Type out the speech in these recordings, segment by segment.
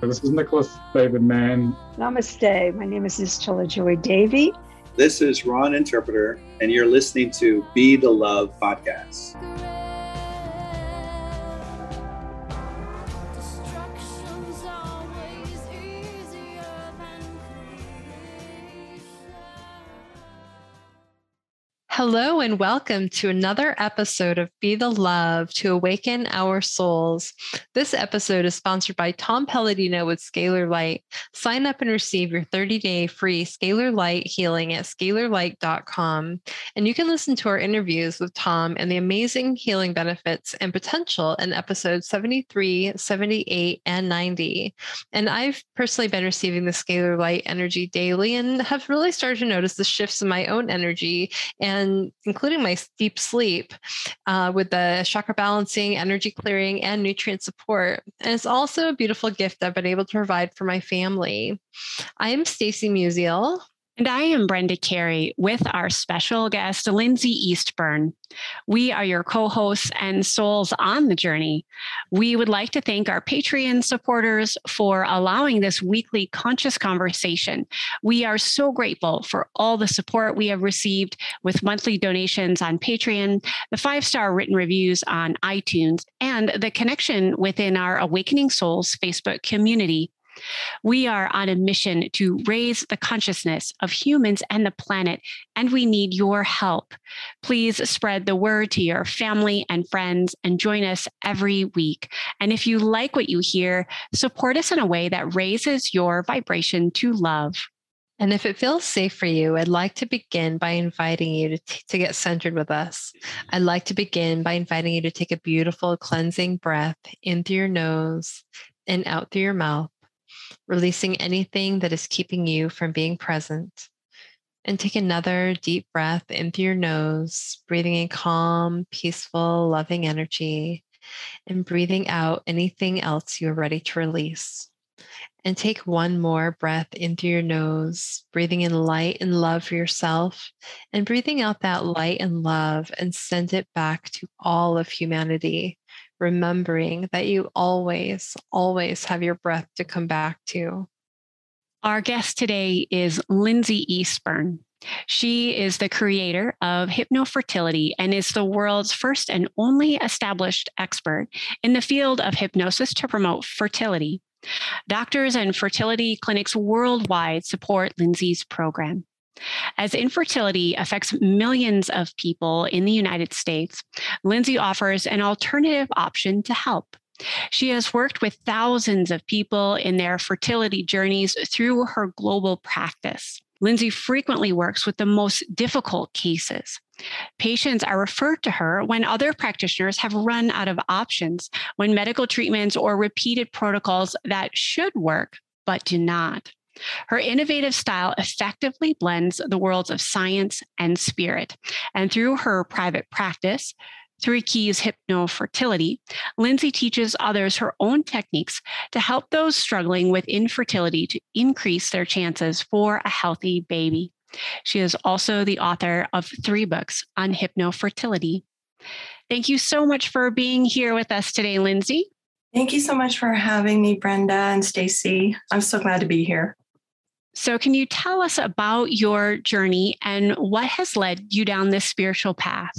this is Nicholas David Mann. Namaste. My name is Nistella Joy Davy. This is Ron Interpreter, and you're listening to Be the Love podcast. Hello, and welcome to another episode of Be the Love to Awaken Our Souls. This episode is sponsored by Tom Paladino with Scalar Light. Sign up and receive your 30 day free Scalar Light healing at scalarlight.com. And you can listen to our interviews with Tom and the amazing healing benefits and potential in episodes 73, 78, and 90. And I've personally been receiving the Scalar Light energy daily and have really started to notice the shifts in my own energy and and including my deep sleep uh, with the chakra balancing, energy clearing, and nutrient support. And it's also a beautiful gift I've been able to provide for my family. I am Stacy Musial. And I am Brenda Carey with our special guest, Lindsay Eastburn. We are your co hosts and souls on the journey. We would like to thank our Patreon supporters for allowing this weekly conscious conversation. We are so grateful for all the support we have received with monthly donations on Patreon, the five star written reviews on iTunes, and the connection within our Awakening Souls Facebook community we are on a mission to raise the consciousness of humans and the planet, and we need your help. Please spread the word to your family and friends and join us every week. And if you like what you hear, support us in a way that raises your vibration to love. And if it feels safe for you, I'd like to begin by inviting you to, t- to get centered with us. I'd like to begin by inviting you to take a beautiful cleansing breath in through your nose and out through your mouth releasing anything that is keeping you from being present. And take another deep breath in through your nose, breathing in calm, peaceful, loving energy, and breathing out anything else you are ready to release. And take one more breath in through your nose, breathing in light and love for yourself, and breathing out that light and love and send it back to all of humanity, remembering that you always, always have your breath to come back to. Our guest today is Lindsay Eastburn. She is the creator of Hypnofertility and is the world's first and only established expert in the field of hypnosis to promote fertility. Doctors and fertility clinics worldwide support Lindsay's program. As infertility affects millions of people in the United States, Lindsay offers an alternative option to help. She has worked with thousands of people in their fertility journeys through her global practice. Lindsay frequently works with the most difficult cases. Patients are referred to her when other practitioners have run out of options, when medical treatments or repeated protocols that should work but do not. Her innovative style effectively blends the worlds of science and spirit. And through her private practice, Three Keys Hypnofertility, Lindsay teaches others her own techniques to help those struggling with infertility to increase their chances for a healthy baby. She is also the author of three books on hypnofertility. Thank you so much for being here with us today, Lindsay. Thank you so much for having me, Brenda and Stacy. I'm so glad to be here. So, can you tell us about your journey and what has led you down this spiritual path?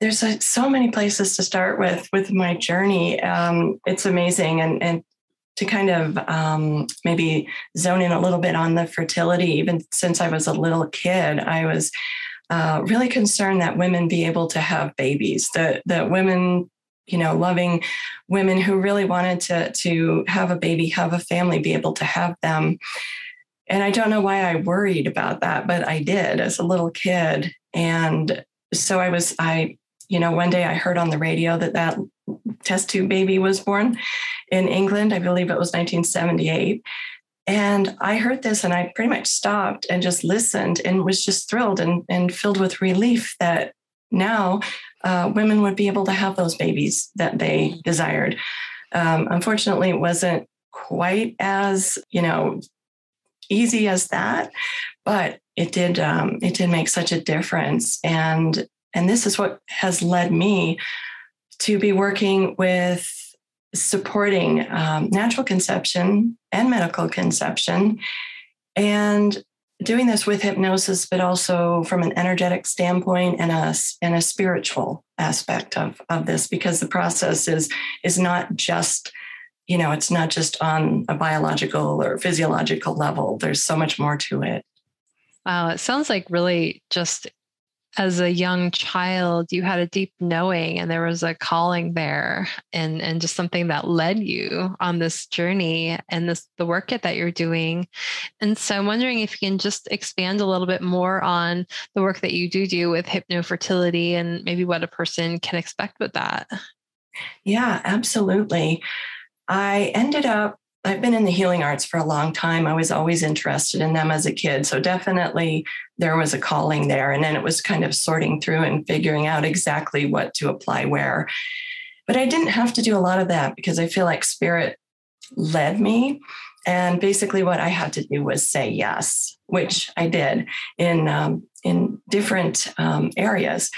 There's a, so many places to start with with my journey. Um, it's amazing, and and to kind of um, maybe zone in a little bit on the fertility, even since I was a little kid, I was uh, really concerned that women be able to have babies, that, that women, you know, loving women who really wanted to, to have a baby, have a family, be able to have them. And I don't know why I worried about that, but I did as a little kid. And so I was, I, you know, one day I heard on the radio that that test tube baby was born in England. I believe it was 1978. And I heard this and I pretty much stopped and just listened and was just thrilled and, and filled with relief that now uh, women would be able to have those babies that they desired. Um, unfortunately, it wasn't quite as, you know, easy as that, but it did um, it did make such a difference. And and this is what has led me to be working with supporting um, natural conception and medical conception and doing this with hypnosis but also from an energetic standpoint and a, and a spiritual aspect of, of this because the process is is not just you know it's not just on a biological or physiological level. There's so much more to it. Wow it sounds like really just as a young child you had a deep knowing and there was a calling there and and just something that led you on this journey and this the work that you're doing. And so i'm wondering if you can just expand a little bit more on the work that you do do with hypnofertility and maybe what a person can expect with that. Yeah absolutely i ended up I've been in the healing arts for a long time. I was always interested in them as a kid. So definitely there was a calling there. And then it was kind of sorting through and figuring out exactly what to apply where. But I didn't have to do a lot of that because I feel like spirit led me. And basically, what I had to do was say yes, which I did in, um, in different um, areas.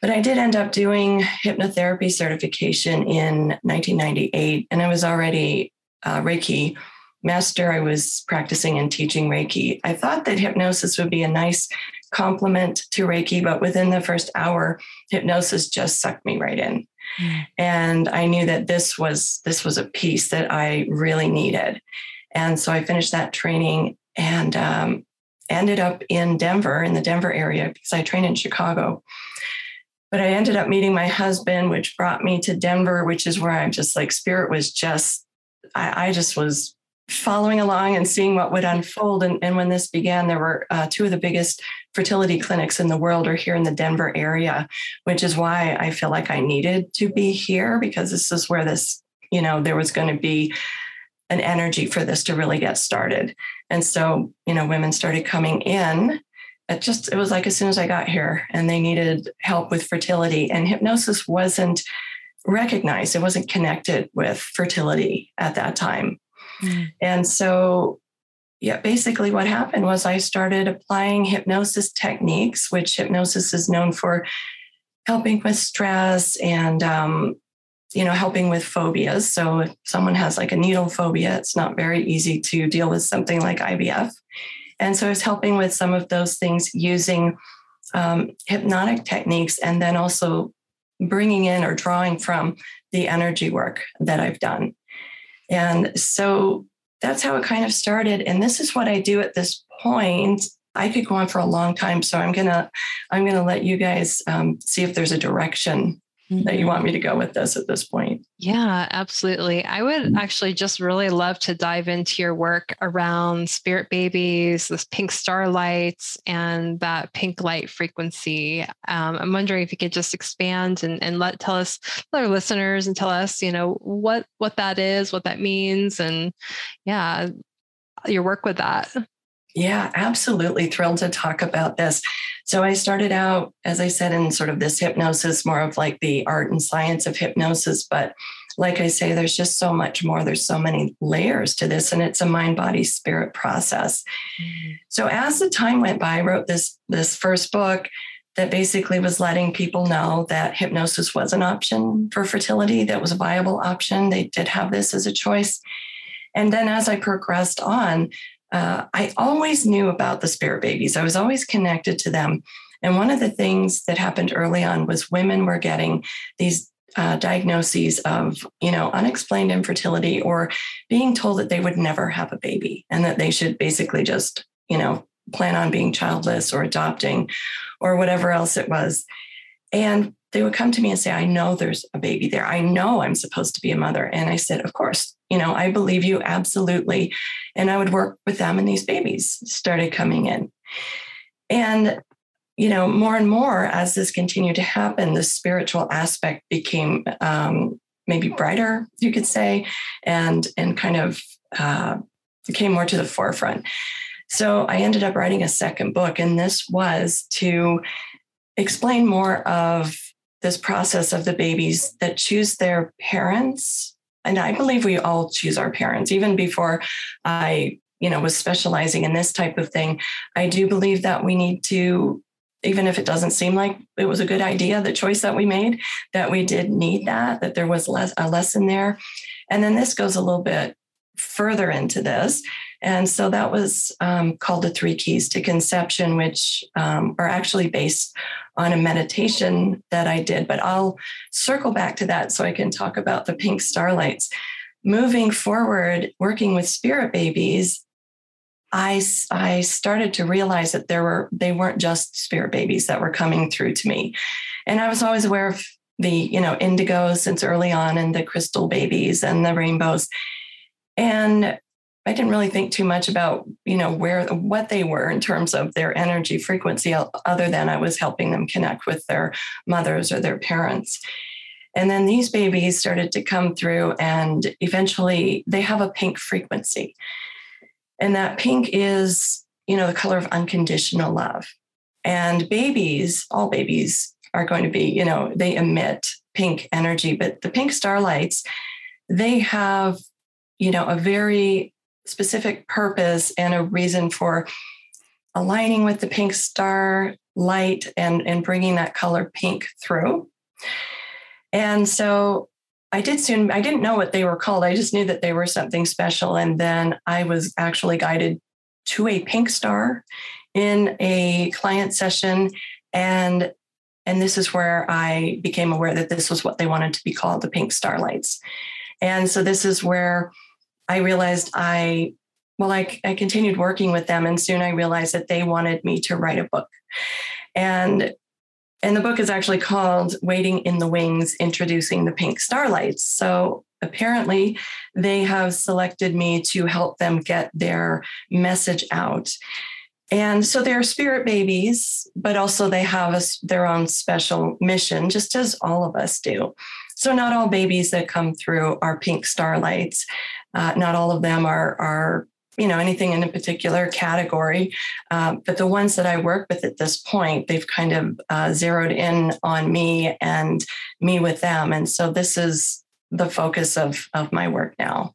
But I did end up doing hypnotherapy certification in 1998, and I was already uh, Reiki master. I was practicing and teaching Reiki. I thought that hypnosis would be a nice complement to Reiki, but within the first hour, hypnosis just sucked me right in. Mm. And I knew that this was this was a piece that I really needed. And so I finished that training and um, ended up in Denver, in the Denver area, because I train in Chicago. But I ended up meeting my husband, which brought me to Denver, which is where I'm just like, spirit was just I, I just was following along and seeing what would unfold. And, and when this began, there were uh, two of the biggest fertility clinics in the world are here in the Denver area, which is why I feel like I needed to be here because this is where this, you know, there was going to be an energy for this to really get started. And so, you know, women started coming in. It just, it was like as soon as I got here and they needed help with fertility and hypnosis wasn't recognized, it wasn't connected with fertility at that time. Mm. And so, yeah, basically what happened was I started applying hypnosis techniques, which hypnosis is known for helping with stress and, um, you know, helping with phobias. So if someone has like a needle phobia, it's not very easy to deal with something like IVF. And so it's helping with some of those things using um, hypnotic techniques and then also bringing in or drawing from the energy work that I've done. And so that's how it kind of started. And this is what I do at this point. I could go on for a long time, so I'm gonna I'm gonna let you guys um, see if there's a direction. That you want me to go with this at this point. Yeah, absolutely. I would mm-hmm. actually just really love to dive into your work around spirit babies, this pink starlights, and that pink light frequency. Um, I'm wondering if you could just expand and, and let tell us, let our listeners, and tell us, you know, what what that is, what that means, and yeah, your work with that. Yeah, absolutely thrilled to talk about this. So I started out, as I said, in sort of this hypnosis, more of like the art and science of hypnosis. But like I say, there's just so much more. There's so many layers to this, and it's a mind, body, spirit process. Mm-hmm. So as the time went by, I wrote this this first book that basically was letting people know that hypnosis was an option for fertility, that was a viable option. They did have this as a choice. And then as I progressed on, uh, I always knew about the spirit babies. I was always connected to them. And one of the things that happened early on was women were getting these uh, diagnoses of you know unexplained infertility or being told that they would never have a baby and that they should basically just you know plan on being childless or adopting or whatever else it was and they would come to me and say i know there's a baby there. I know i'm supposed to be a mother. And i said of course. You know i believe you absolutely. And i would work with them and these babies started coming in. And you know, more and more as this continued to happen, the spiritual aspect became um, maybe brighter, you could say, and and kind of uh, came more to the forefront. So I ended up writing a second book, and this was to explain more of this process of the babies that choose their parents. And I believe we all choose our parents, even before I, you know, was specializing in this type of thing. I do believe that we need to even if it doesn't seem like it was a good idea, the choice that we made, that we did need that, that there was less, a lesson there. And then this goes a little bit further into this. And so that was um, called the Three Keys to Conception, which um, are actually based on a meditation that I did. But I'll circle back to that so I can talk about the pink starlights. Moving forward, working with spirit babies, I, I started to realize that there were they weren't just spirit babies that were coming through to me and i was always aware of the you know indigos since early on and the crystal babies and the rainbows and i didn't really think too much about you know where what they were in terms of their energy frequency other than i was helping them connect with their mothers or their parents and then these babies started to come through and eventually they have a pink frequency and that pink is, you know, the color of unconditional love. And babies, all babies are going to be, you know, they emit pink energy, but the pink starlights, they have, you know, a very specific purpose and a reason for aligning with the pink star light and, and bringing that color pink through. And so I did soon, I didn't know what they were called. I just knew that they were something special. And then I was actually guided to a pink star in a client session. And and this is where I became aware that this was what they wanted to be called the pink starlights. And so this is where I realized I, well, I, I continued working with them. And soon I realized that they wanted me to write a book. And and the book is actually called Waiting in the Wings Introducing the Pink Starlights. So apparently, they have selected me to help them get their message out. And so they're spirit babies, but also they have a, their own special mission, just as all of us do. So not all babies that come through are pink starlights. Uh, not all of them are are you know anything in a particular category. Um, but the ones that i work with at this point they've kind of uh, zeroed in on me and me with them. And so this is the focus of of my work now.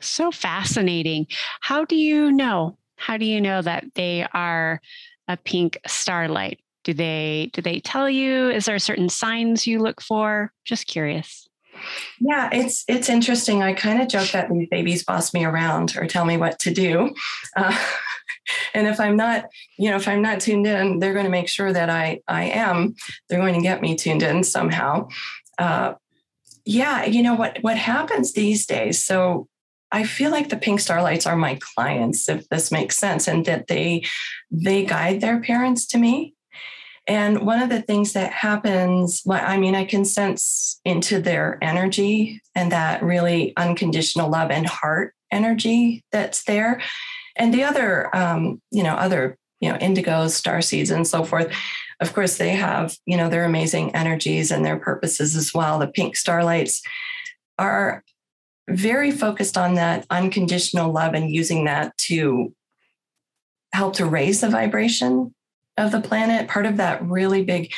So fascinating. How do you know? How do you know that they are a pink starlight? Do they do they tell you? Is there certain signs you look for? Just curious yeah, it's it's interesting. I kind of joke that these babies boss me around or tell me what to do, uh, and if I'm not, you know, if I'm not tuned in, they're going to make sure that I I am. They're going to get me tuned in somehow. Uh, yeah, you know what what happens these days. So I feel like the pink starlights are my clients, if this makes sense, and that they they guide their parents to me. And one of the things that happens, I mean, I can sense into their energy and that really unconditional love and heart energy that's there. And the other, um, you know, other, you know, indigos, star seeds, and so forth. Of course, they have, you know, their amazing energies and their purposes as well. The pink starlights are very focused on that unconditional love and using that to help to raise the vibration of the planet, part of that really big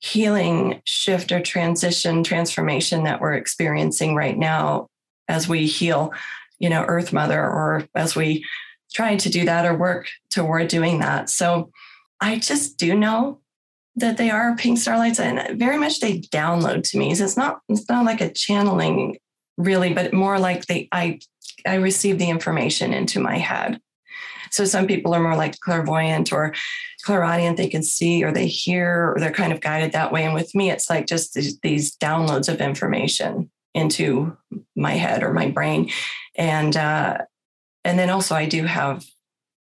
healing shift or transition, transformation that we're experiencing right now as we heal, you know, Earth Mother, or as we try to do that or work toward doing that. So I just do know that they are pink starlights and very much they download to me. So it's not it's not like a channeling really, but more like they I I receive the information into my head. So some people are more like clairvoyant or clairaudient, they can see or they hear or they're kind of guided that way. And with me, it's like just these, downloads of information into my head or my brain. And uh, and then also I do have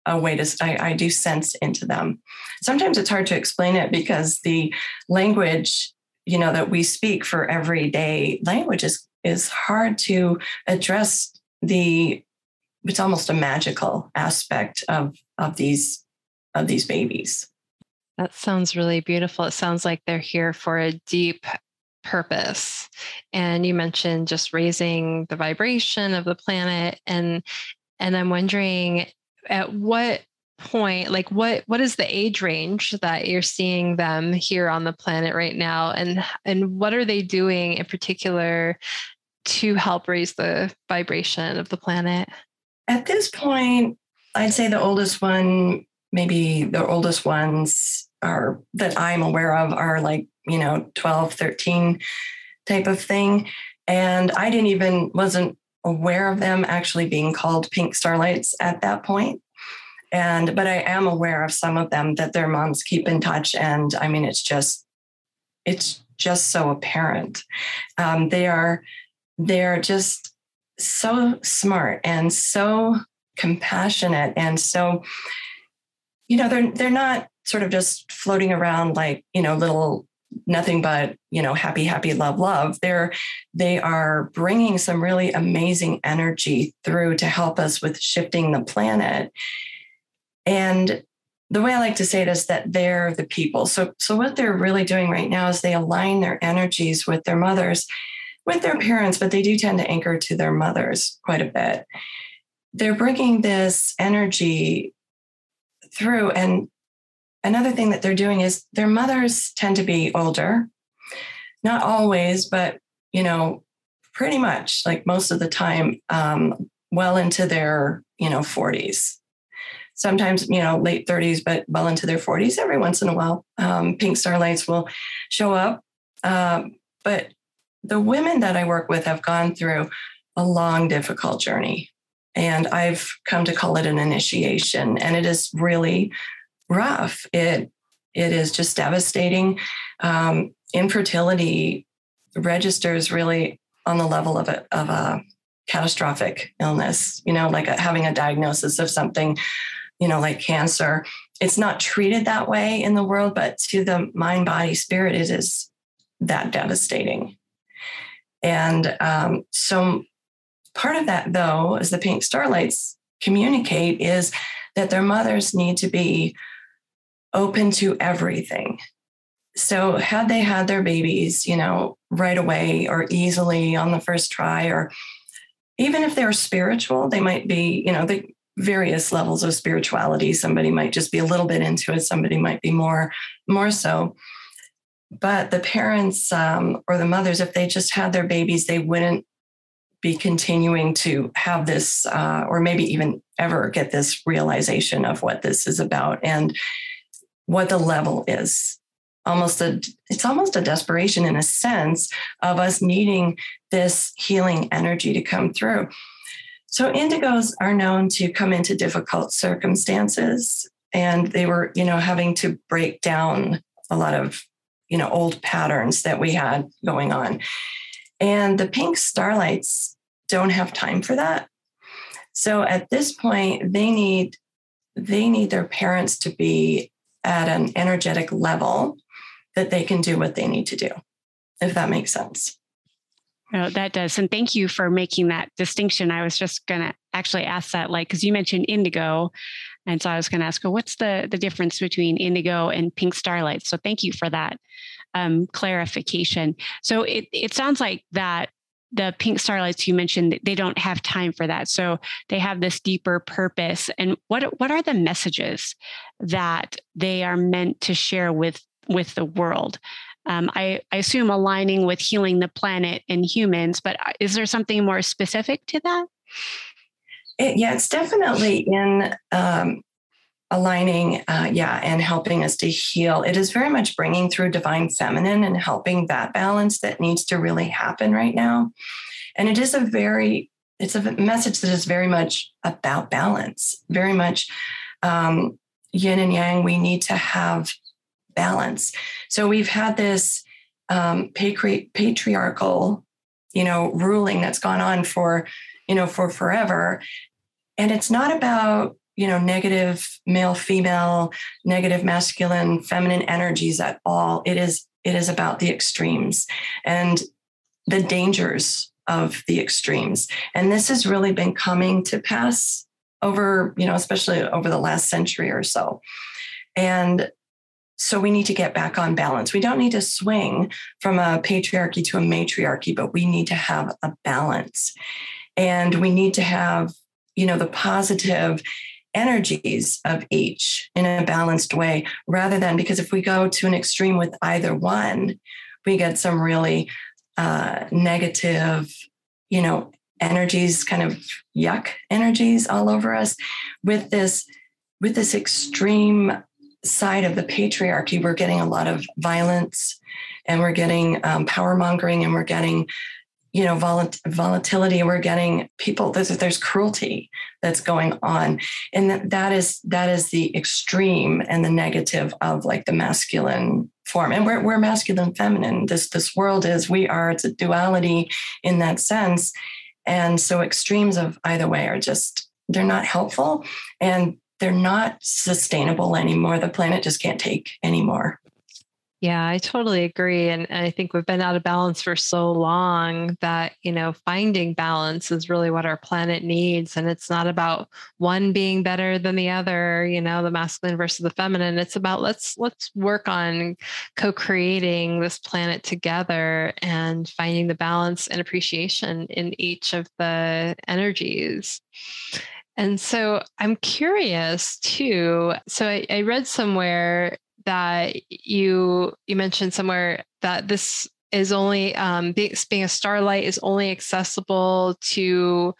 a way to I, I do sense into them. Sometimes it's hard to explain it because the language, you know, that we speak for everyday language is is hard to address the it's almost a magical aspect of of these of these babies. That sounds really beautiful. It sounds like they're here for a deep purpose. And you mentioned just raising the vibration of the planet and and I'm wondering at what point like what what is the age range that you're seeing them here on the planet right now and and what are they doing in particular to help raise the vibration of the planet at this point i'd say the oldest one maybe the oldest ones are that i'm aware of are like you know 12 13 type of thing. And i didn't even wasn't aware of them actually being called pink starlights at that point. and but i am aware of some of them that their moms keep in touch. And i mean it's just it's just so apparent. Um, they are they're just so smart and so compassionate and so you know they're they're not sort of just floating around like you know little nothing but you know happy happy love love. They're they are bringing some really amazing energy through to help us with shifting the planet. And the way i like to say it is that they're the people. So so what they're really doing right now is they align their energies with their mothers with their parents but they do tend to anchor to their mothers quite a bit they're bringing this energy through and another thing that they're doing is their mothers tend to be older, not always, but you know, pretty much like most of the time, um, well into their you know 40s. Sometimes you know late 30s, but well into their 40s. Every once in a while, um, pink starlights will show up. Um, but the women that I work with have gone through a long, difficult journey. And I've come to call it an initiation. And it is really rough. It it is just devastating. Um, infertility registers really on the level of a of a catastrophic illness. You know, like a, having a diagnosis of something, you know, like cancer. It's not treated that way in the world, but to the mind, body, spirit, it is that devastating. And um, so, part of that, though, as the pink starlights communicate, is that their mothers need to be open to everything. So, had they had their babies, you know, right away or easily on the first try, or even if they're spiritual, they might be, you know, the various levels of spirituality. Somebody might just be a little bit into it, somebody might be more, more so. But the parents um, or the mothers, if they just had their babies, they wouldn't be continuing to have this, uh, or maybe even ever get this realization of what this is about. And what the level is almost a it's almost a desperation in a sense of us needing this healing energy to come through so indigos are known to come into difficult circumstances and they were you know having to break down a lot of you know old patterns that we had going on and the pink starlights don't have time for that so at this point they need they need their parents to be at an energetic level that they can do what they need to do, if that makes sense. Oh, that does. And thank you for making that distinction. I was just going to actually ask that, like, because you mentioned indigo. And so I was going to ask, well, what's the, the difference between indigo and pink starlight? So thank you for that um, clarification. So it, it sounds like that the pink starlights you mentioned they don't have time for that so they have this deeper purpose and what what are the messages that they are meant to share with with the world um, I, I assume aligning with healing the planet and humans but uh, is there something more specific to that it, yeah it's definitely in um, aligning, uh, yeah, and helping us to heal. It is very much bringing through divine feminine and helping that balance that needs to really happen right now. And it is a very, it's a message that is very much about balance, very much um, yin and yang, we need to have balance. So we've had this um, patri- patriarchal, you know, ruling that's gone on for, you know, for forever. And it's not about, you know, negative male, female, negative masculine, feminine energies at all. It is, it is about the extremes and the dangers of the extremes. And this has really been coming to pass over, you know, especially over the last century or so. And so we need to get back on balance. We don't need to swing from a patriarchy to a matriarchy, but we need to have a balance. And we need to have, you know, the positive energies of each in a balanced way rather than because if we go to an extreme with either one, we get some really uh, negative, you know, energies, kind of yuck energies all over us. With this, with this extreme side of the patriarchy, we're getting a lot of violence and we're getting um, power mongering and we're getting you know volat- volatility we're getting people there's, there's cruelty that's going on and that, that is that is the extreme and the negative of like the masculine form and we're, we're masculine feminine this this world is we are it's a duality in that sense and so extremes of either way are just they're not helpful and they're not sustainable anymore. The planet just can't take anymore. Yeah, I totally agree. And, and, I think we've been out of balance for so long that, you know, finding balance is really what our planet needs. And it's not about one being better than the other, you know, the masculine versus the feminine. It's about let's let's work on co-creating this planet together and finding the balance and appreciation in each of the energies. And so I'm curious too. So I, I read somewhere that you you mentioned somewhere that this is only um, being, being a starlight is only accessible to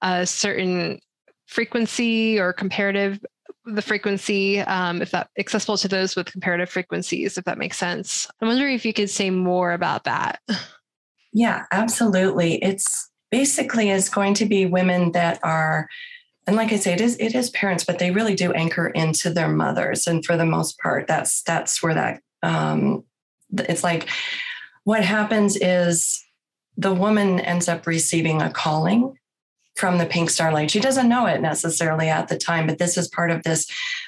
a certain frequency or comparative the frequency um, if that accessible to those with comparative frequencies if that makes sense. I'm wondering if you could say more about that. Yeah absolutely. It's basically is going to be women that are and like I say, it is it is parents, but they really do anchor into their mothers, and for the most part, that's that's where that um, it's like what happens is the woman ends up receiving a calling from the pink starlight. She doesn't know it necessarily at the time, but this is part of this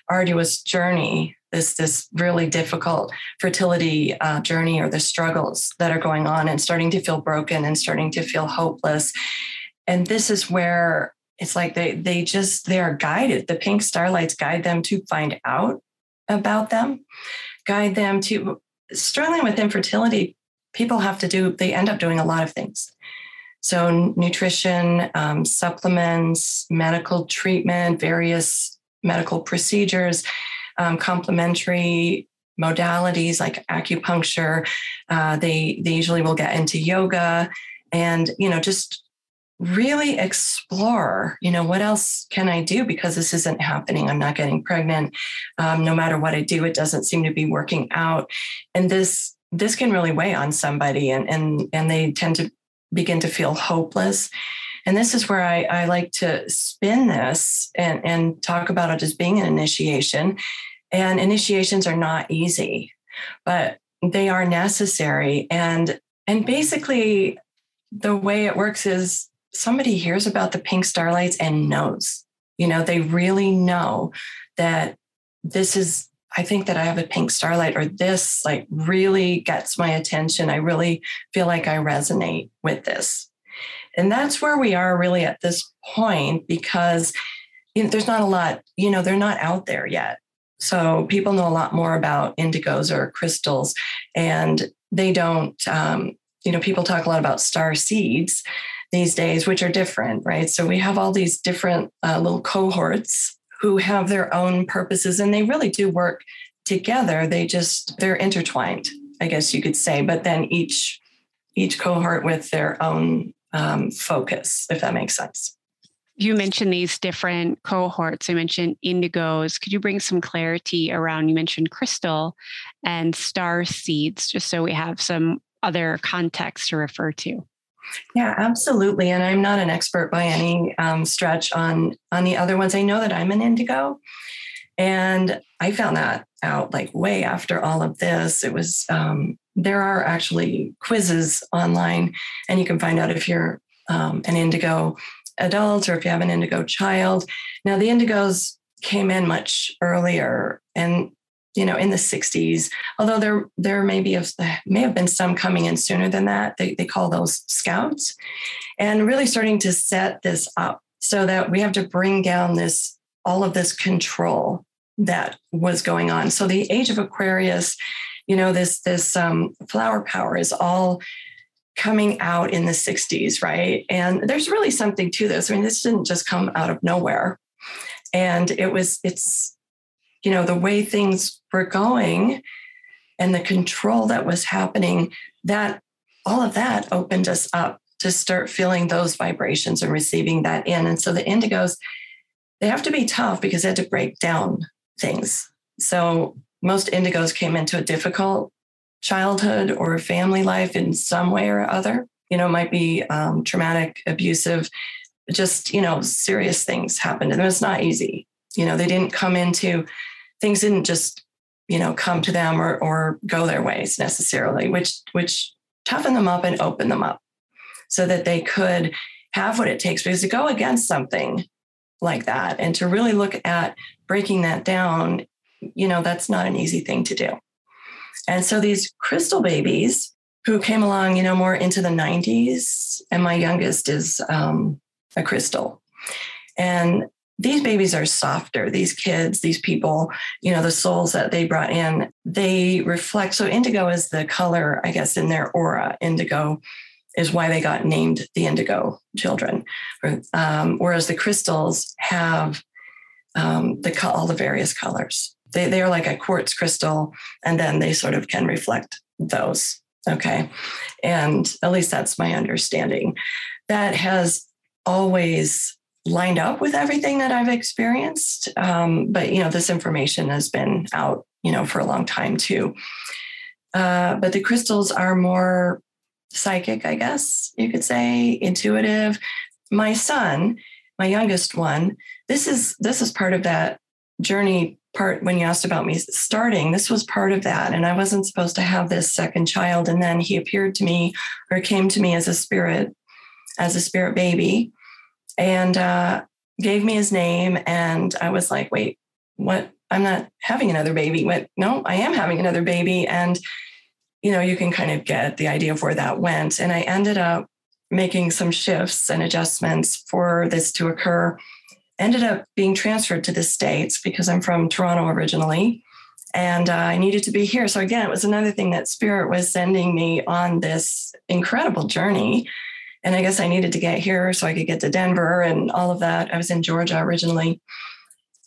arduous journey, this this really difficult fertility uh, journey, or the struggles that are going on, and starting to feel broken and starting to feel hopeless. And this is where it's like they they just they are guided. The pink starlights guide them to find out about them guide them to struggling with infertility people have to do they end up doing a lot of things. So nutrition um, supplements medical treatment various medical procedures um, complementary modalities like acupuncture uh, they they usually will get into yoga and you know just really explore you know what else can i do because this isn't happening. I'm not getting pregnant. Um, no matter what i do it doesn't seem to be working out. And this this can really weigh on somebody and and and they tend to begin to feel hopeless. And this is where I, I like to spin this and, and talk about it as being an initiation. And initiations are not easy but they are necessary. And and basically the way it works is somebody hears about the pink starlights and knows, you know, they really know that this is, I think that I have a pink starlight or this like really gets my attention. I really feel like I resonate with this. And that's where we are really at this point because you know, there's not a lot, you know, they're not out there yet. So people know a lot more about indigos or crystals, and they don't, um, you know, people talk a lot about star seeds, these days, which are different, right? So we have all these different uh, little cohorts who have their own purposes and they really do work together. They just, they're intertwined, I guess you could say, but then each, each cohort with their own um, focus, if that makes sense. You mentioned these different cohorts. I mentioned indigos. Could you bring some clarity around? You mentioned crystal and star seeds, just so we have some other context to refer to. Yeah, absolutely. And I'm not an expert by any um, stretch on on the other ones. I know that I'm an indigo, And I found that out like way after all of this. It was, um, there are actually quizzes online, and you can find out if you're um, an indigo adult or if you have an indigo child. Now, the indigos came in much earlier and you know in the 60s although there there may be may have been some coming in sooner than that. They, they call those scouts and really starting to set this up so that we have to bring down this all of this control that was going on. So the age of aquarius you know this this um, flower power is all coming out in the 60s right? And there's really something to this. I mean this didn't just come out of nowhere. And it was it's you know the way things were going and the control that was happening that all of that opened us up to start feeling those vibrations and receiving that in. And so the indigos they have to be tough because they had to break down things. So most indigos came into a difficult childhood or family life in some way or other. You know might be um, traumatic abusive just you know serious things happened. And it was not easy. You know they didn't come into things didn't just you know come to them or or go their ways necessarily which which toughen them up and open them up so that they could have what it takes because to go against something like that and to really look at breaking that down you know that's not an easy thing to do and so these crystal babies who came along you know more into the 90s and my youngest is um, a crystal. And these babies are softer. These kids these people you know the souls that they brought in they reflect. So indigo is the color i guess in their aura. Indigo is why they got named the indigo children. Um, whereas the crystals have um, the all the various colors. They, they are like a quartz crystal and then they sort of can reflect those okay? And at least that's my understanding. That has always lined up with everything that I've experienced. Um, but you know, this information has been out, you know, for a long time too. Uh, but the crystals are more psychic, I guess you could say, intuitive. My son, my youngest one, this is this is part of that journey part when you asked about me starting this was part of that and i wasn't supposed to have this second child and then he appeared to me or came to me as a spirit as a spirit baby and uh, gave me his name. And I was like, wait, what? I'm not having another baby. What? No, I am having another baby. And, you know, you can kind of get the idea of where that went. And I ended up making some shifts and adjustments for this to occur. Ended up being transferred to the States because I'm from Toronto originally. And uh, I needed to be here. So, again, it was another thing that Spirit was sending me on this incredible journey and I guess I needed to get here so I could get to Denver and all of that. I was in Georgia originally.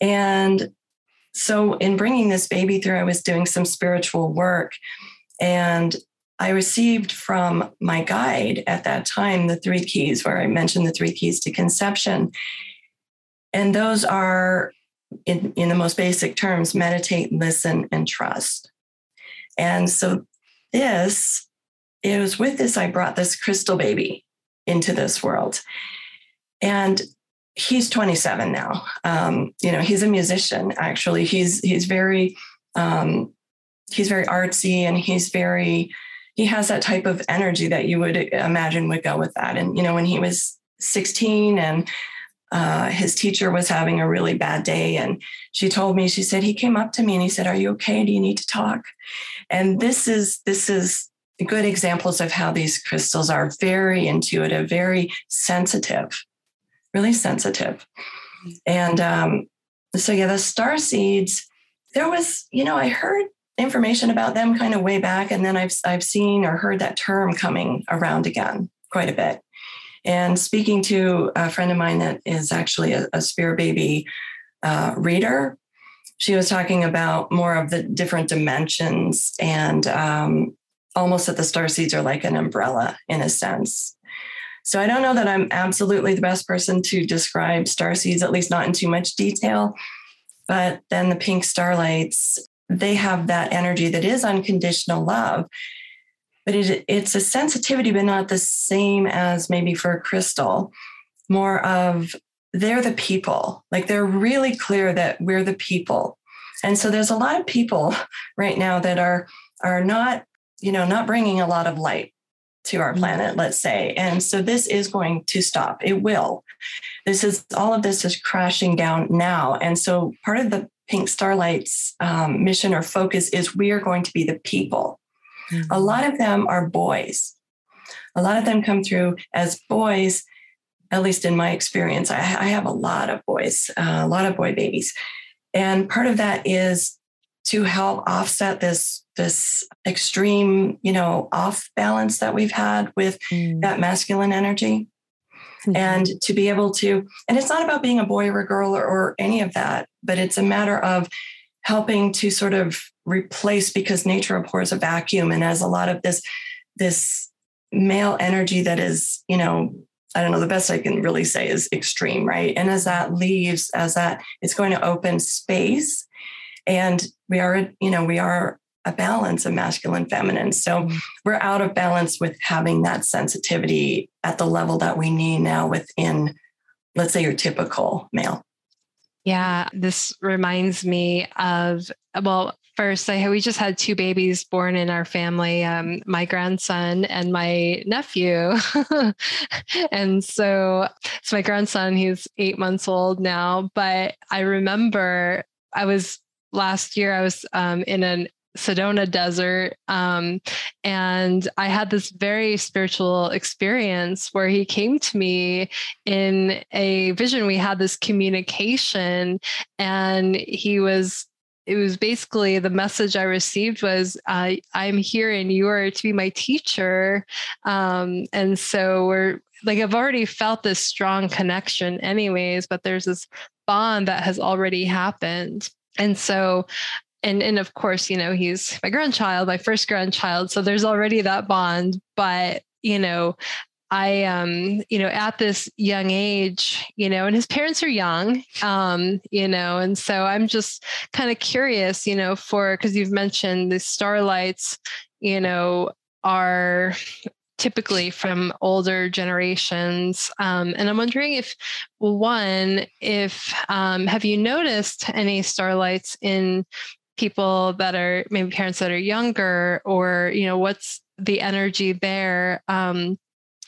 And so, in bringing this baby through, I was doing some spiritual work. And I received from my guide at that time the three keys, where I mentioned the three keys to conception. And those are, in, in the most basic terms, meditate, listen, and trust. And so, this, it was with this, I brought this crystal baby into this world. And he's 27 now. Um, you know, he's a musician. Actually, he's he's very um, he's very artsy and he's very he has that type of energy that you would imagine would go with that. And you know, when he was 16 and uh, his teacher was having a really bad day and she told me she said he came up to me and he said are you okay do you need to talk and this is this is good examples of how these crystals are very intuitive, very sensitive, really sensitive. And um, so, yeah, the star seeds, there was, you know, I heard information about them kind of way back, and then I've I've seen or heard that term coming around again quite a bit. And speaking to a friend of mine that is actually a, a spirit baby uh, reader, she was talking about more of the different dimensions and um, almost that the star seeds are like an umbrella in a sense. So I don't know that I'm absolutely the best person to describe star seeds, at least not in too much detail. But then the pink starlights, they have that energy that is unconditional love. But it, it's a sensitivity, but not the same as maybe for a crystal. More of they're the people. Like they're really clear that we're the people And so there's a lot of people right now that are are not, you know, not bringing a lot of light to our planet, let's say. And so this is going to stop. It will. This is all of this is crashing down now. And so part of the Pink Starlight's um, mission or focus is we are going to be the people. Mm-hmm. A lot of them are boys. A lot of them come through as boys, at least in my experience. I, I have a lot of boys, uh, a lot of boy babies. And part of that is to help offset this this extreme, you know, off balance that we've had with mm. that masculine energy. Mm-hmm. And to be able to, and it's not about being a boy or a girl or, or any of that, but it's a matter of helping to sort of replace because nature abhors a vacuum and as a lot of this this male energy that is you know i don't know the best i can really say is extreme right and as that leaves as that it's going to open space and we are you know we are a balance of masculine feminine so mm-hmm. we're out of balance with having that sensitivity at the level that we need now within let's say your typical male yeah, this reminds me of well, first I we just had two babies born in our family, um, my grandson and my nephew, and so it's my grandson. He's eight months old now, but I remember I was last year I was um, in an Sedona Desert. Um, and I had this very spiritual experience where he came to me in a vision. We had this communication, and he was it was basically the message I received was, uh, "I'm here, and you are to be my teacher." Um, and so we're like, I've already felt this strong connection, anyways, but there's this bond that has already happened. And so and and of course you know he's my grandchild my first grandchild so there's already that bond but you know I um you know at this young age you know and his parents are young um you know and so I'm just kind of curious you know for because you've mentioned the starlights you know are typically from older generations. Um, and I'm wondering if, one, if um, have you noticed any starlights in people that are maybe parents that are younger or you know what's the energy there? Um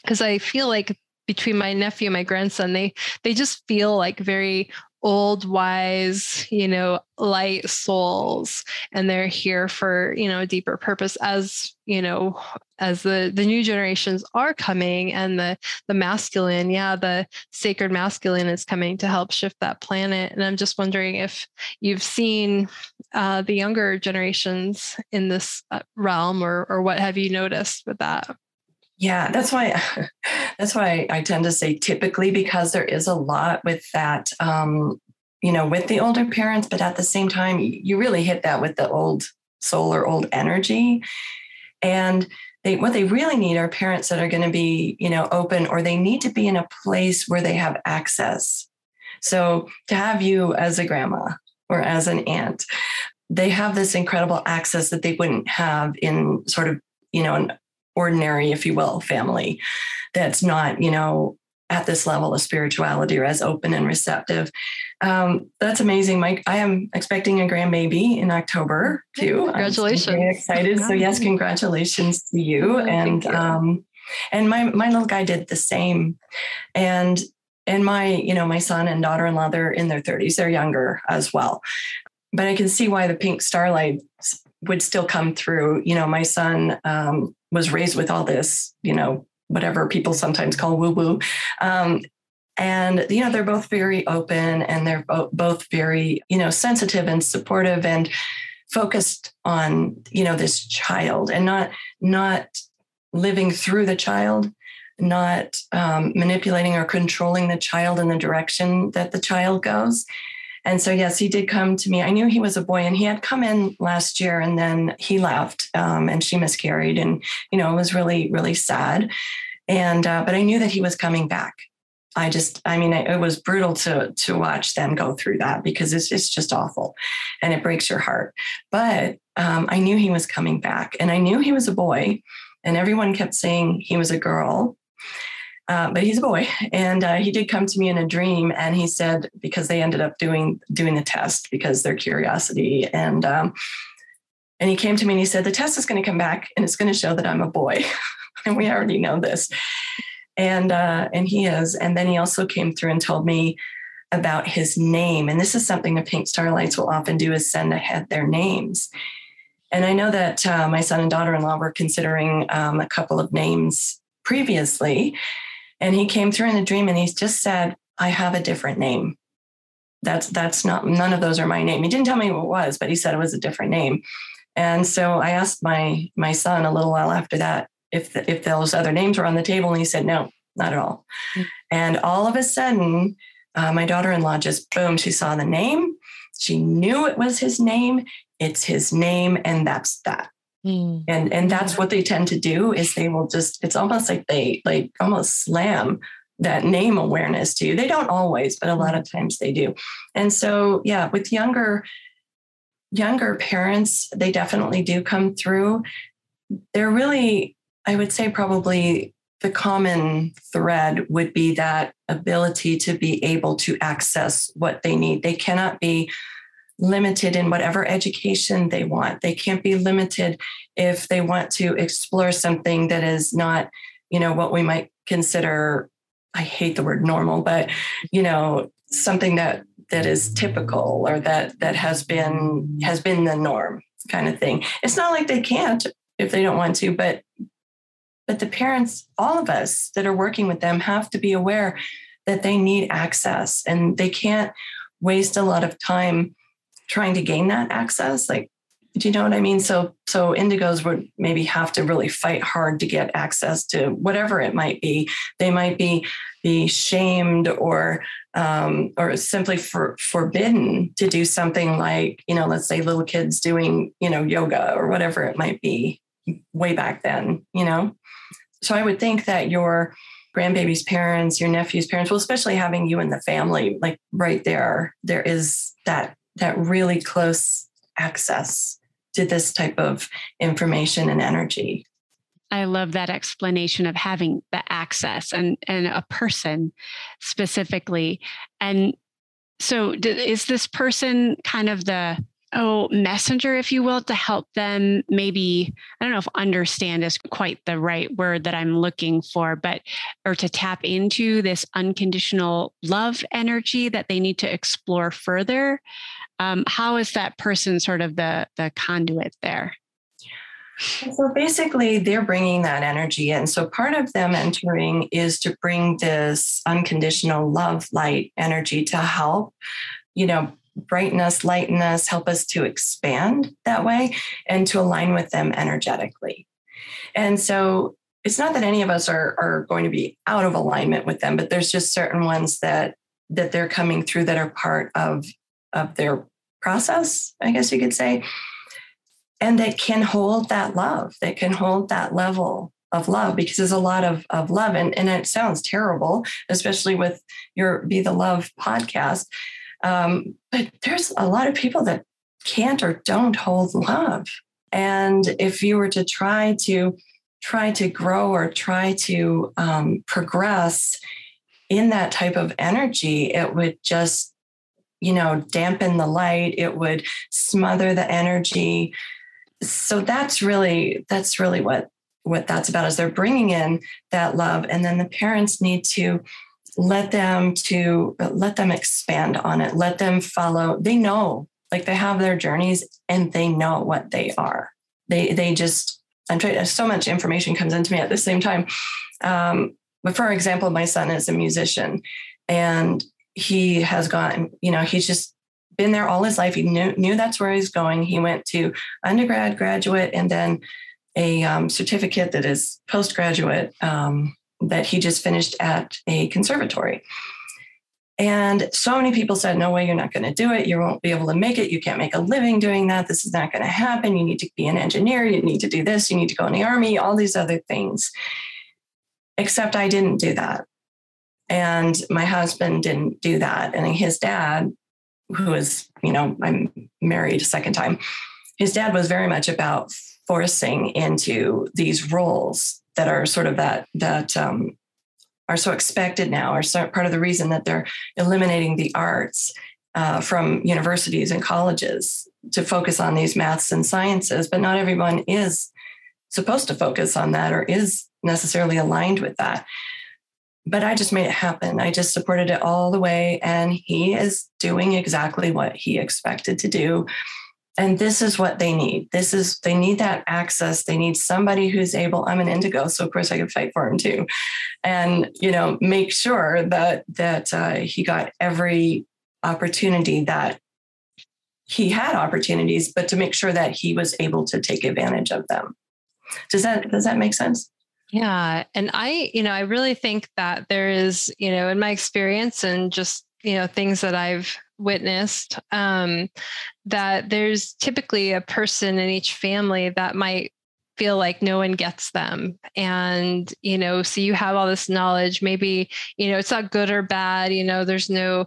because i feel like between my nephew and my grandson they they just feel like very old wise you know light souls and they're here for you know a deeper purpose as you know as the the new generations are coming and the the masculine yeah the sacred masculine is coming to help shift that planet. And i'm just wondering if you've seen uh, the younger generations in this uh, realm or or what have you noticed with that yeah, that's why that's why I tend to say typically because there is a lot with that um, you know, with the older parents, but at the same time, you really hit that with the old soul or old energy. And they what they really need are parents that are going to be, you know, open or they need to be in a place where they have access. So to have you as a grandma or as an aunt, they have this incredible access that they wouldn't have in sort of, you know, an ordinary, if you will, family that's not, you know, at this level of spirituality or as open and receptive. Um, that's amazing, Mike. I am expecting a grandbaby in October too. Congratulations! I'm very excited. So yes, congratulations to you. Oh, and you. Um, and my my little guy did the same. And and my you know my son and daughter-in-law they're in their 30s. They're younger as well. But I can see why the pink starlight would still come through. You know, my son um, was raised with all this, you know, whatever people sometimes call woo woo. Um, and you know they're both very open and they're bo- both very you know sensitive and supportive and focused on you know this child and not not living through the child not um, manipulating or controlling the child in the direction that the child goes and so, yes, he did come to me. I knew he was a boy, and he had come in last year, and then he left, um, and she miscarried, and you know, it was really, really sad. And uh, but I knew that he was coming back. I just, I mean, it was brutal to to watch them go through that because it's it's just awful, and it breaks your heart. But um, I knew he was coming back, and I knew he was a boy, and everyone kept saying he was a girl. Uh, but he's a boy, and uh, he did come to me in a dream, and he said because they ended up doing doing the test because their curiosity, and um, and he came to me and he said the test is going to come back and it's going to show that I'm a boy, and we already know this, and uh, and he is, and then he also came through and told me about his name, and this is something the Pink Starlights will often do is send ahead their names. And I know that uh, my son and daughter-in-law were considering um, a couple of names previously, and he came through in the dream and he just said, I have a different name. That's that's not none of those are my name. He didn't tell me what it was, but he said it was a different name. And so I asked my my son a little while after that if the, if those other names were on the table, and he said no, not at all. Mm-hmm. And all of a sudden, uh, my daughter-in-law just boom, she saw the name, she knew it was his name. It's his name, and that's that. Mm. And and that's what they tend to do is they will just it's almost like they like almost slam that name awareness to you. They don't always, but a lot of times they do. And so yeah, with younger younger parents, they definitely do come through. They're really, I would say probably the common thread would be that ability to be able to access what they need. They cannot be limited in whatever education they want. They can't be limited if they want to explore something that is not, you know, what we might consider I hate the word normal, but you know, something that that is typical or that that has been has been the norm kind of thing. It's not like they can't if they don't want to, but but the parents, all of us that are working with them have to be aware that they need access and they can't waste a lot of time trying to gain that access like do you know what i mean? So so indigos would maybe have to really fight hard to get access to whatever it might be. They might be be shamed or um, or simply for, forbidden to do something like you know let's say little kids doing you know yoga or whatever it might be way back then you know? So i would think that your grandbaby's parents your nephew's parents well especially having you in the family like right there there is that that really close access to this type of information and energy. I love that explanation of having the access and and a person specifically. And so is this person kind of the oh messenger if you will to help them maybe i don't know if understand is quite the right word that i'm looking for but or to tap into this unconditional love energy that they need to explore further um, how is that person sort of the the conduit there so basically, they're bringing that energy in. So part of them entering is to bring this unconditional love, light energy to help, you know, brighten us, lighten us, help us to expand that way and to align with them energetically. And so it's not that any of us are, are going to be out of alignment with them, but there's just certain ones that that they're coming through that are part of of their process, I guess you could say, and that can hold that love, that can hold that level of love because there's a lot of, of love. And, and it sounds terrible, especially with your Be the Love podcast. Um, but there's a lot of people that can't or don't hold love. And if you were to try to try to grow or try to um, progress in that type of energy, it would just you know, dampen the light, it would smother the energy. So that's really that's really what what that's about is they're bringing in that love and then the parents need to let them to let them expand on it let them follow they know like they have their journeys and they know what they are they they just i'm trying so much information comes into me at the same time um, but for example my son is a musician and he has gone, you know, he's just been there all his life. He knew, knew that's where he's going. He went to undergrad, graduate, and then a um, certificate that is postgraduate um, that he just finished at a conservatory. And so many people said, No way, you're not going to do it. You won't be able to make it. You can't make a living doing that. This is not going to happen. You need to be an engineer. You need to do this. You need to go in the army, all these other things. Except I didn't do that. And my husband didn't do that. And his dad, who is, you know, I'm married a second time, his dad was very much about forcing into these roles that are sort of that, that, um, are so expected now are part of the reason that they're eliminating the arts uh, from universities and colleges to focus on these maths and sciences but not everyone is supposed to focus on that or is necessarily aligned with that but I just made it happen. I just supported it all the way. And he is doing exactly what he expected to do. And this is what they need. This is, they need that access. They need somebody who's able, I'm an indigo, so of course I could fight for him too. And, you know, make sure that, that uh, he got every opportunity that he had opportunities, but to make sure that he was able to take advantage of them. Does that, does that make sense? Yeah. And I, you know, I really think that there is, you know, in my experience and just, you know, things that I've witnessed, um, that there's typically a person in each family that might feel like no one gets them. And you know so you have all this knowledge maybe you know it's not good or bad you know there's no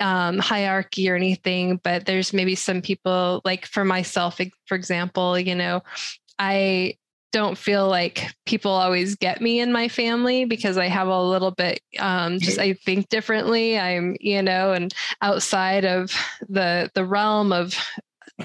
um, hierarchy or anything but there's maybe some people like for myself for example you know i don't feel like people always get me in my family because I have a little bit um, just I think differently. I'm you know and outside of the the realm of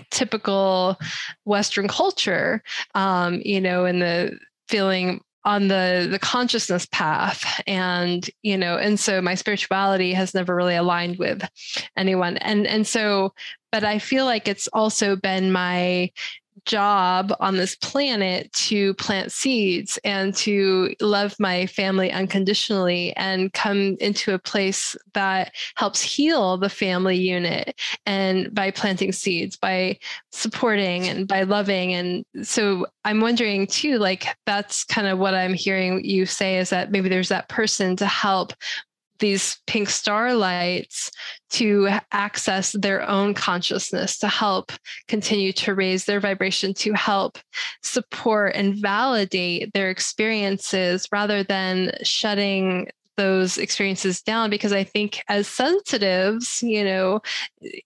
typical Western culture, um, you know, and the feeling on the the consciousness path. And you know and so my spirituality has never really aligned with anyone. And and so but i feel like it's also been my job on this planet to plant seeds and to love my family unconditionally and come into a place that helps heal the family unit and by planting seeds by supporting and by loving. And so i'm wondering too like that's kind of what i'm hearing you say is that maybe there's that person to help these pink starlights to access their own consciousness, to help continue to raise their vibration, to help support and validate their experiences rather than shutting those experiences down. Because i think as sensitives you know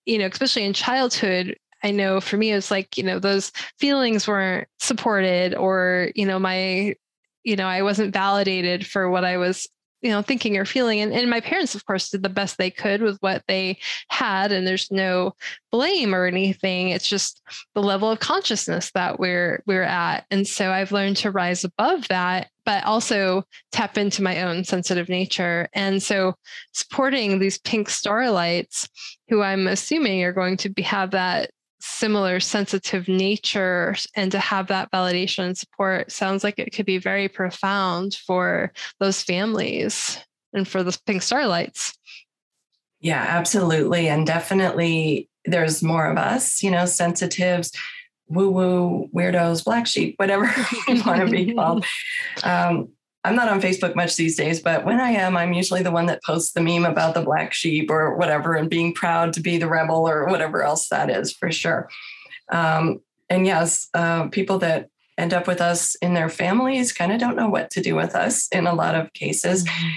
you know especially in childhood I know for me, it was like, you know, those feelings weren't supported or, you know, my, you know, I wasn't validated for what I was you know thinking or feeling and, and my parents of course did the best they could with what they had and there's no blame or anything. It's just the level of consciousness that we're we're at. And so i've learned to rise above that but also tap into my own sensitive nature. And so supporting these pink starlights who i'm assuming are going to be have that similar sensitive nature and to have that validation and support sounds like it could be very profound for those families and for the pink starlights. Yeah absolutely and definitely there's more of us you know sensitives woo woo weirdos black sheep whatever you want to be called. Um, I'm not on Facebook much these days, but when I am, I'm usually the one that posts the meme about the black sheep or whatever and being proud to be the rebel or whatever else that is for sure. Um, and yes, uh, people that end up with us in their families kind of don't know what to do with us in a lot of cases. Mm-hmm.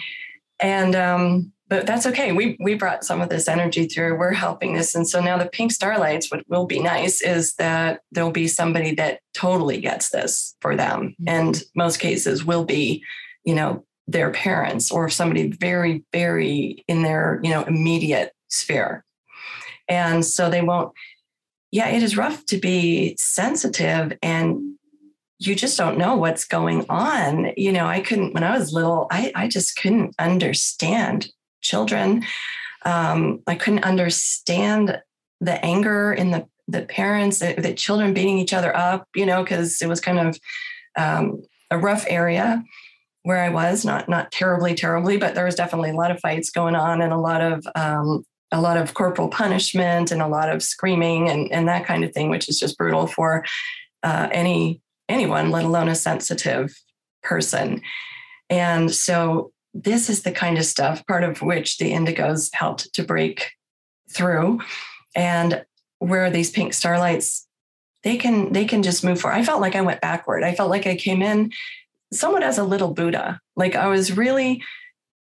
And um, but that's okay. We we brought some of this energy through. We're helping this, and so now the pink starlights. What will be nice is that there'll be somebody that totally gets this for them, mm-hmm. and most cases will be, you know, their parents or somebody very very in their you know immediate sphere, and so they won't. Yeah, it is rough to be sensitive and you just don't know what's going on. You know, I couldn't, when I was little, I, I just couldn't understand children. Um, I couldn't understand the anger in the the parents, the, the children beating each other up, you know, because it was kind of um, a rough area where I was, not not terribly, terribly, but there was definitely a lot of fights going on and a lot of um, a lot of corporal punishment and a lot of screaming and, and that kind of thing, which is just brutal for uh, any anyone, let alone a sensitive person. And so this is the kind of stuff, part of which the indigos helped to break through. And where these pink starlights, they can they can just move forward. I felt like I went backward. I felt like I came in somewhat as a little Buddha. Like I was really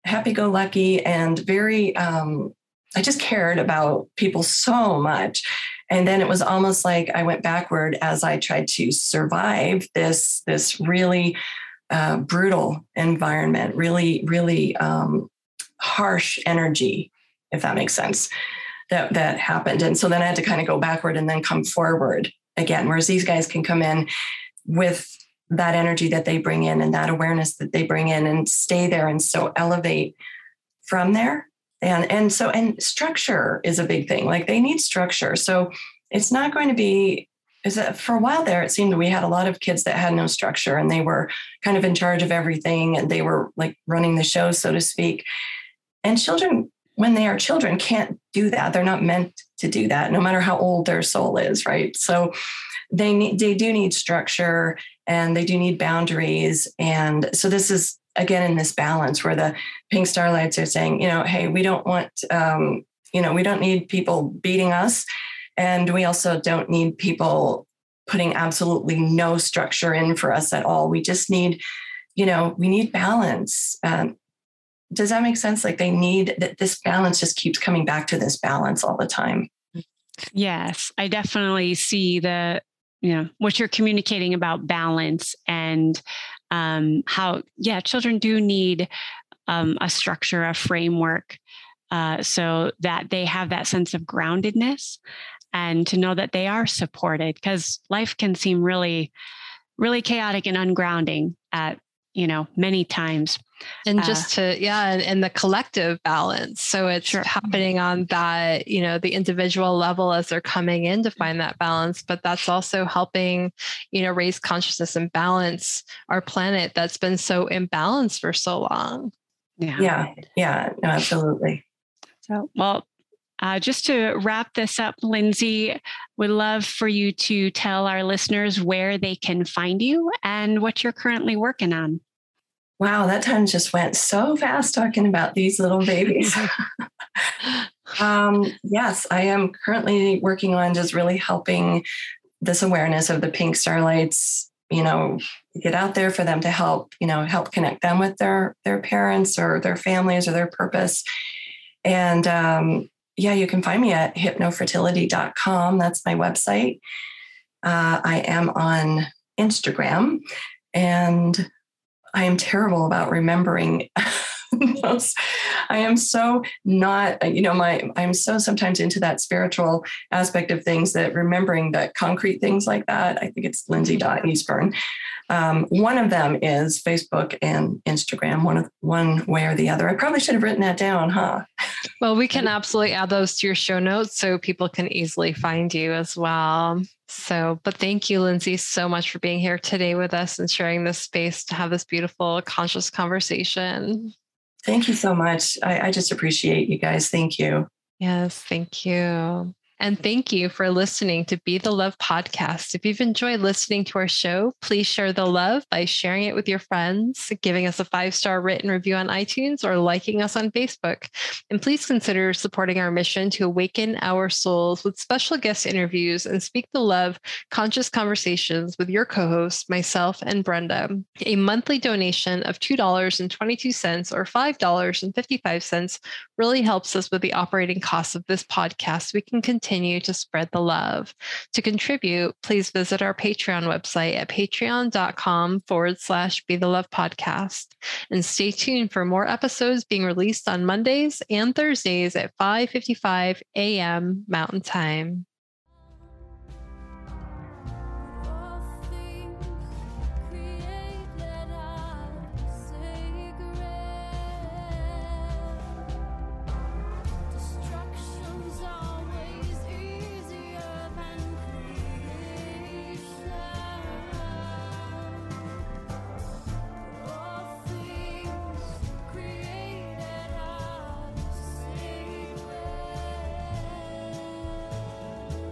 happy-go-lucky and very um, I just cared about people so much. And then it was almost like I went backward as I tried to survive this, this really uh, brutal environment, really, really um, harsh energy, if that makes sense, that, that happened. And so then I had to kind of go backward and then come forward again, whereas these guys can come in with that energy that they bring in and that awareness that they bring in and stay there and so elevate from there and and so and structure is a big thing like they need structure so it's not going to be is that for a while there it seemed we had a lot of kids that had no structure and they were kind of in charge of everything and they were like running the show so to speak. And children when they are children can't do that. They're not meant to do that no matter how old their soul is right? So they need they do need structure and they do need boundaries. And so this is again in this balance where the pink starlights are saying you know hey we don't want um, you know we don't need people beating us and we also don't need people putting absolutely no structure in for us at all. We just need you know we need balance. Um, does that make sense? Like they need that this balance just keeps coming back to this balance all the time. Yes i definitely see the you know what you're communicating about balance and um, how yeah children do need um, a structure a framework uh, so that they have that sense of groundedness and to know that they are supported because life can seem really really chaotic and ungrounding at you know many times. And uh, just to yeah and, and, the collective balance. So it's sure. happening on that you know the individual level as they're coming in to find that balance but that's also helping you know raise consciousness and balance our planet that's been so imbalanced for so long. Yeah. Yeah. Yeah. No, absolutely. So well uh, just to wrap this up, Lindsay, would love for you to tell our listeners where they can find you and what you're currently working on. Wow, that time just went so fast talking about these little babies. um, yes, I am currently working on just really helping this awareness of the pink starlights, you know, get out there for them to help, you know, help connect them with their their parents or their families or their purpose. And um, yeah, you can find me at hypnofertility.com. That's my website. Uh, I am on Instagram and I am terrible about remembering those. I am so not, you know, my I'm so sometimes into that spiritual aspect of things that remembering that concrete things like that. I think it's Lindsay Dot Eastburn. Um, one of them is Facebook and Instagram, one of one way or the other. I probably should have written that down, huh? Well, we can absolutely add those to your show notes so people can easily find you as well. So, but thank you, Lindsay, so much for being here today with us and sharing this space to have this beautiful, conscious conversation. Thank you so much. I, I just appreciate you guys. Thank you. Yes, thank you. And thank you for listening to Be the Love podcast. If you've enjoyed listening to our show, please share the love by sharing it with your friends, giving us a five star written review on iTunes, or liking us on Facebook. And please consider supporting our mission to awaken our souls with special guest interviews and speak the love, conscious conversations with your co hosts, myself and Brenda. A monthly donation of $2.22 or $5.55 really helps us with the operating costs of this podcast. We can continue continue to spread the love. To contribute, please visit our Patreon website at patreon.com forward slash be the love podcast. And stay tuned for more episodes being released on Mondays and Thursdays at 5:55 a.m. Mountain Time.